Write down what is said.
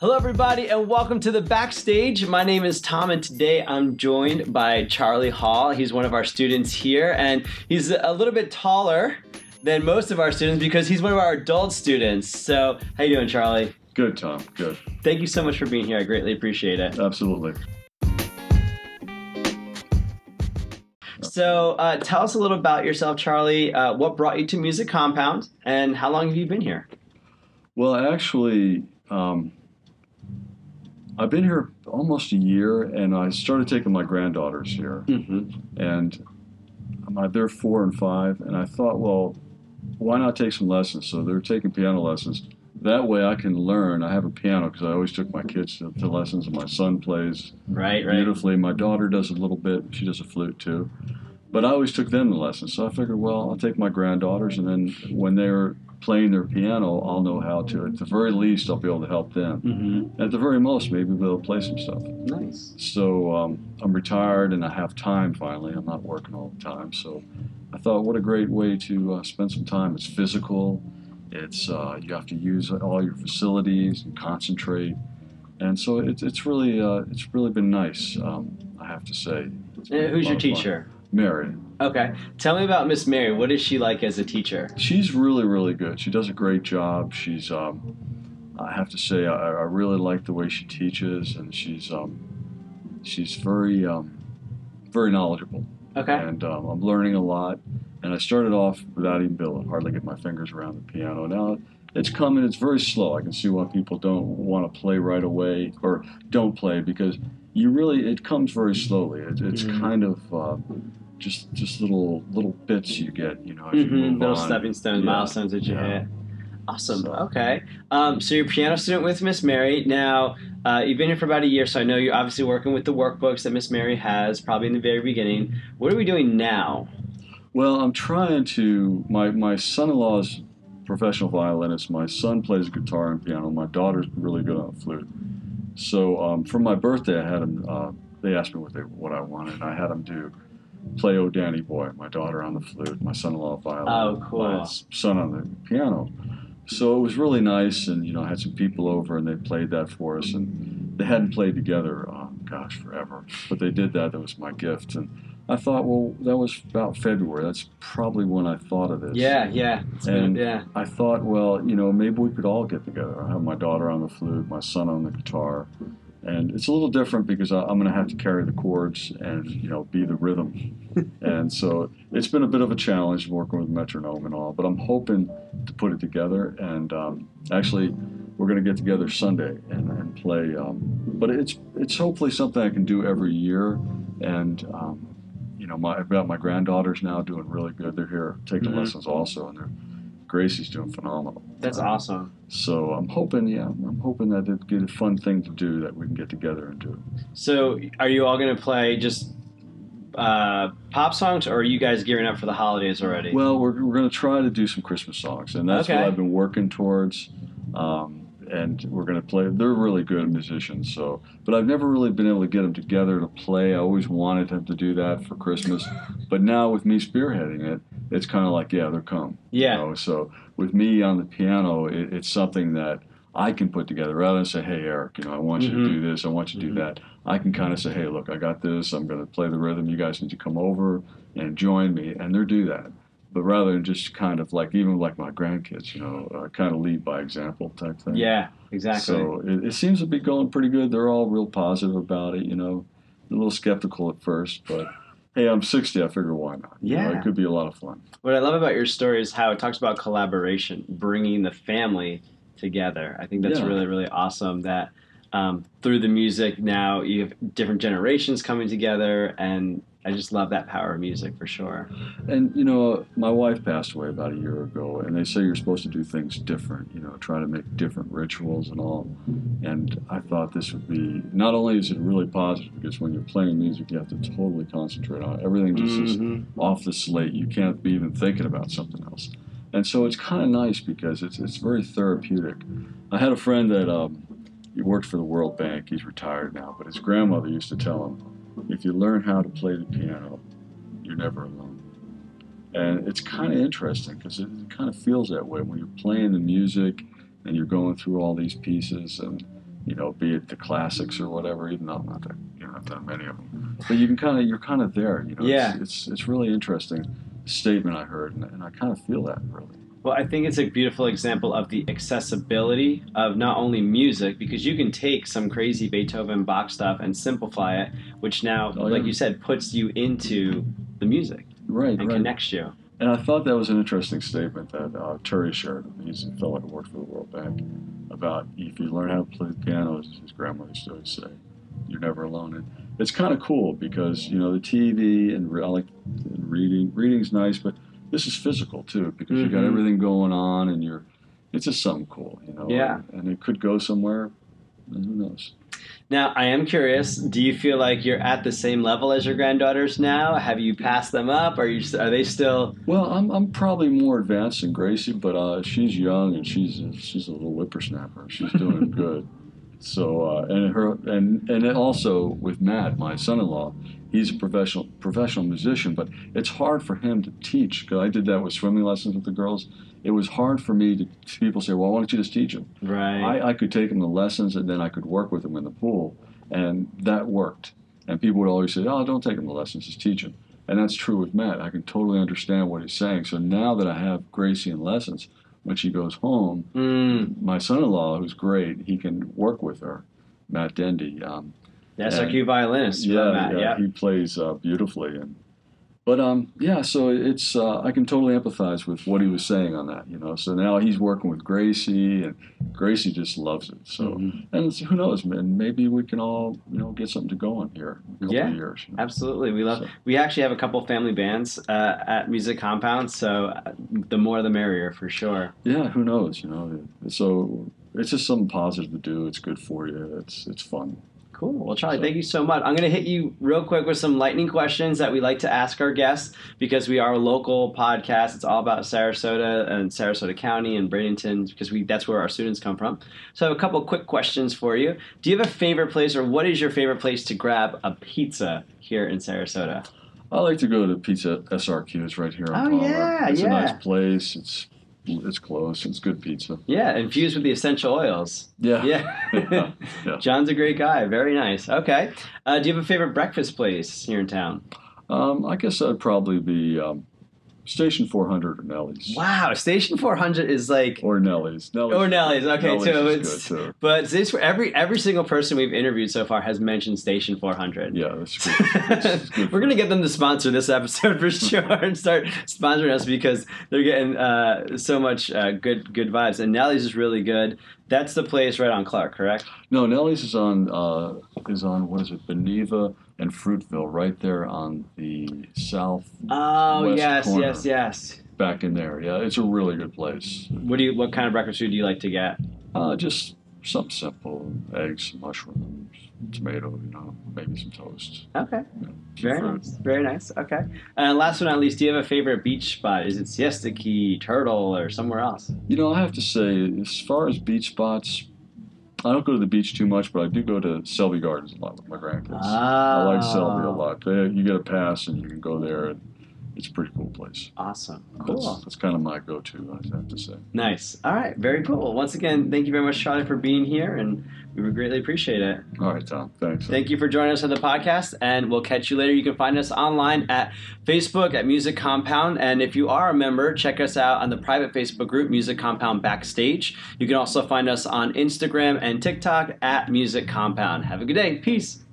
Hello, everybody, and welcome to the backstage. My name is Tom, and today I'm joined by Charlie Hall. He's one of our students here, and he's a little bit taller than most of our students because he's one of our adult students. So, how you doing, Charlie? Good, Tom. Good. Thank you so much for being here. I greatly appreciate it. Absolutely. So, uh, tell us a little about yourself, Charlie. Uh, what brought you to Music Compound, and how long have you been here? Well, actually, um, I've been here almost a year, and I started taking my granddaughters here, Mm-hmm. and my, they're four and five, and I thought, well, why not take some lessons? So they're taking piano lessons. That way, I can learn. I have a piano because I always took my kids to, to lessons, and my son plays Right, right. beautifully. My daughter does a little bit. She does a flute too. But I always took them to lessons. So I figured, well, I'll take my granddaughters, and then when they're playing their piano, I'll know how to. At the very least, I'll be able to help them. Mm-hmm. At the very most, maybe be able to play some stuff. Nice. So um, I'm retired and I have time finally. I'm not working all the time. So I thought, what a great way to uh, spend some time. It's physical. It's uh, you have to use all your facilities and concentrate. And so it's it's really uh, it's really been nice. Um, I have to say. Who's your teacher? fun. Mary. Okay. Tell me about Miss Mary. What is she like as a teacher? She's really really good. She does a great job. She's um, I have to say I, I really like the way she teaches, and she's um, she's very um, very knowledgeable. Okay. and um, I'm learning a lot. And I started off without even able hardly get my fingers around the piano. Now it's coming. It's very slow. I can see why people don't want to play right away or don't play because you really it comes very slowly. It, it's Mhm. kind of uh, just just little little bits you get. You know, as you Mhm. move Little on. stepping stones, Yeah. milestones that you Yeah. hit. Awesome. So- Okay. Um, so you're a piano student with Miss Mary. Now, uh, you've been here for about a year, so I know you're obviously working with the workbooks that Miss Mary has, probably in the very beginning. What are we doing now? Well, I'm trying to. My my son-in-law's professional violinist. My son plays guitar and piano. My daughter's really good on the flute. So um, for my birthday, I had him. Uh, they asked me what they what I wanted, and I had them do play "Oh Danny Boy." My daughter on the flute, my son-in-law violin, Oh, cool. my son on the piano. So it was really nice, and you know, I had some people over, and they played that for us, and they hadn't played together, oh, gosh, forever. But they did that. That was my gift, and I thought, well, that was about February. That's probably when I thought of this. Yeah, yeah. It's been- yeah. I thought, well, you know, maybe we could all get together. I have my daughter on the flute, my son on the guitar, and it's a little different because I, I'm going to have to carry the chords and you know be the rhythm, and so it's been a bit of a challenge working with metronome and all. But I'm hoping to put it together, and um, actually, we're going to get together Sunday and, and play. Um, but it's it's hopefully something I can do every year, and um, know, my, I've got my granddaughters now doing really good. They're here taking Mhm. lessons also, and they're Gracie's doing phenomenal. That's Uh, awesome. So I'm hoping, yeah, I'm hoping that it'd get a fun thing to do that we can get together and do. So, are you all going to play just uh, pop songs, or are you guys gearing up for the holidays already? Well, we're, we're going to try to do some Christmas songs, and that's Okay. what I've been working towards. Um, and we're going to play. They're really good musicians, so. But I've never really been able to get them together to play. I always wanted them to do that for Christmas, but now with me spearheading it, it's kind of like, yeah, they're come. yeah. You know, so with me on the piano, it, it's something that I can put together rather than say, "Hey, Eric, you know, I want you Mhm. to do this. I want you to Mhm. do that." I can kind of say, "Hey, look, I got this. I'm going to play the rhythm. You guys need to come over and join me," and they do that. But rather than just kind of like even like my grandkids, you know, uh, kind of lead by example type thing. Yeah, exactly. So it, it seems to be going pretty good. They're all real positive about it. You know, a little skeptical at first, but hey, I'm 60. I figure why not? You know, Yeah. it could be a lot of fun. What I love about your story is how it talks about collaboration, bringing the family together. I think that's Yeah. really, really awesome that um, through the music now you have different generations coming together, and I just love that power of music for sure. And you know, my wife passed away about a year ago, and they say you're supposed to do things different. You know, try to make different rituals and all. And I thought this would be not only is it really positive because when you're playing music, you have to totally concentrate on it. Everything just is Mhm. off the slate. You can't be even thinking about something else. And so it's kind of nice because it's it's very therapeutic. I had a friend that um, he worked for the World Bank. He's retired now, but his grandmother used to tell him, "If you learn how to play the piano, you're never alone." And it's kind of interesting because it, kind of feels that way when you're playing the music and you're going through all these pieces and you know, be it the classics or whatever. Even though I'm not that, you know, I've done many of them, but you can kind of you're kind of there. You know, Yeah. It's, it's it's really interesting statement I heard, and, and I kind of feel that really. Well, I think it's a beautiful example of the accessibility of not only music, because you can take some crazy Beethoven Bach stuff and simplify it, which now, Oh, like you said, puts you into the music Right, and right. connects you. And I thought that was an interesting statement that uh, Terry shared. He's a fellow who worked for the World Bank about if you learn how to play the piano, as his grandmother used to always say, you're never alone. And it's kind of cool because you know the TV and re- I like and reading. Reading's nice, but this is physical too because you got Mhm. everything going on and you're. It's just something cool, you know. Yeah. And, and it could go somewhere. Who knows? Now, I am curious. Do you feel like you're at the same level as your granddaughters now? Have you passed them up? Are you? Are they still? Well, I'm, I'm probably more advanced than Gracie, but uh, she's young and she's a, she's a little whippersnapper. She's doing good. So uh, and her and and also with Matt, my son-in-law, he's a professional professional musician, but it's hard for him to teach because I did that with swimming lessons with the girls. It was hard for me to people say, "Well, why don't you just teach them?" Right. I, I could take them to lessons and then I could work with them in the pool, and that worked. And people would always say, "Oh, don't take them to lessons, just teach them." And that's true with Matt. I can totally understand what he's saying. So now that I have Gracie in lessons, when she goes home, Mm, my son-in-law, who's great, he can work with her, Matt Dendy. Um, SRQ violinist. yeah, from yeah, yeah. he plays uh, beautifully, and but um, yeah, so it's uh, I can totally empathize with what he was saying on that, you know. So now he's working with Gracie, and Gracie just loves it. So Mhm. and who knows, man? Maybe we can all you know get something to go on here in a couple Yeah, of years. you know. Absolutely, we love. So- We actually have a couple family bands uh, at Music Compound, so uh, the more the merrier for sure. Yeah, who knows? You know, so it's just something positive to do. It's good for you. It's it's fun. Cool. Well, Charlie, thank you so much. I'm going to hit you real quick with some lightning questions that we like to ask our guests because we are a local podcast. It's all about Sarasota and Sarasota County and Bradenton because we that's where our students come from. So I have a couple quick questions for you. Do you have a favorite place or what is your favorite place to grab a pizza here in Sarasota? I like to go to Pizza SRQ. It's right here on Oh, Palmer. yeah, it's yeah. a nice place. It's it's close. It's good pizza. Yeah, infused with the essential oils. Yeah. Yeah. Yeah. John's a great guy. Very nice. Okay. Uh, do you have a favorite breakfast place here in town? Um, I guess I'd probably be um, Station 400 or Nellie's. Wow, Station 400 is like Or Nellie's. Nellie's. Or Nellie's, okay, Nellie's so it's- good too. But this, every every single person we've interviewed so far has mentioned Station 400. Yeah, that's good. It's good We're gonna get them to sponsor this episode for sure and start sponsoring us because they're getting uh, so much uh, good good vibes. And Nellie's is really good. That's the place right on Clark, correct? No, Nellie's is on uh, is on what is it? Beneva and Fruitville, right there on the south Oh yes, corner. yes, yes. back in there. Yeah, it's a really good place. What do you? What kind of breakfast food do you like to get? Uh, just something simple: eggs, mushrooms, tomato, you know, maybe some toast. Okay, some very fruit. nice, very nice. Okay. And last but not least, do you have a favorite beach spot? Is it Siesta Key, Turtle, or somewhere else? You know, I have to say, as far as beach spots, I don't go to the beach too much, but I do go to Selby Gardens a lot with my grandkids. I like Selby Ah. a lot. They, you get a pass and you can go there, and it's a pretty cool place. Awesome. That's, Cool. that's kind of my go-to, I have to say. Nice. All right. Very cool. Once again, thank you very much, Charlie, for being here, and we would greatly appreciate it. All right, Tom. Thanks. Thank you for joining us on the podcast, and we'll catch you later. You can find us online at Facebook at Music Compound, and if you are a member, check us out on the private Facebook group Music Compound Backstage. You can also find us on Instagram and TikTok at Music Compound. Have a good day. Peace.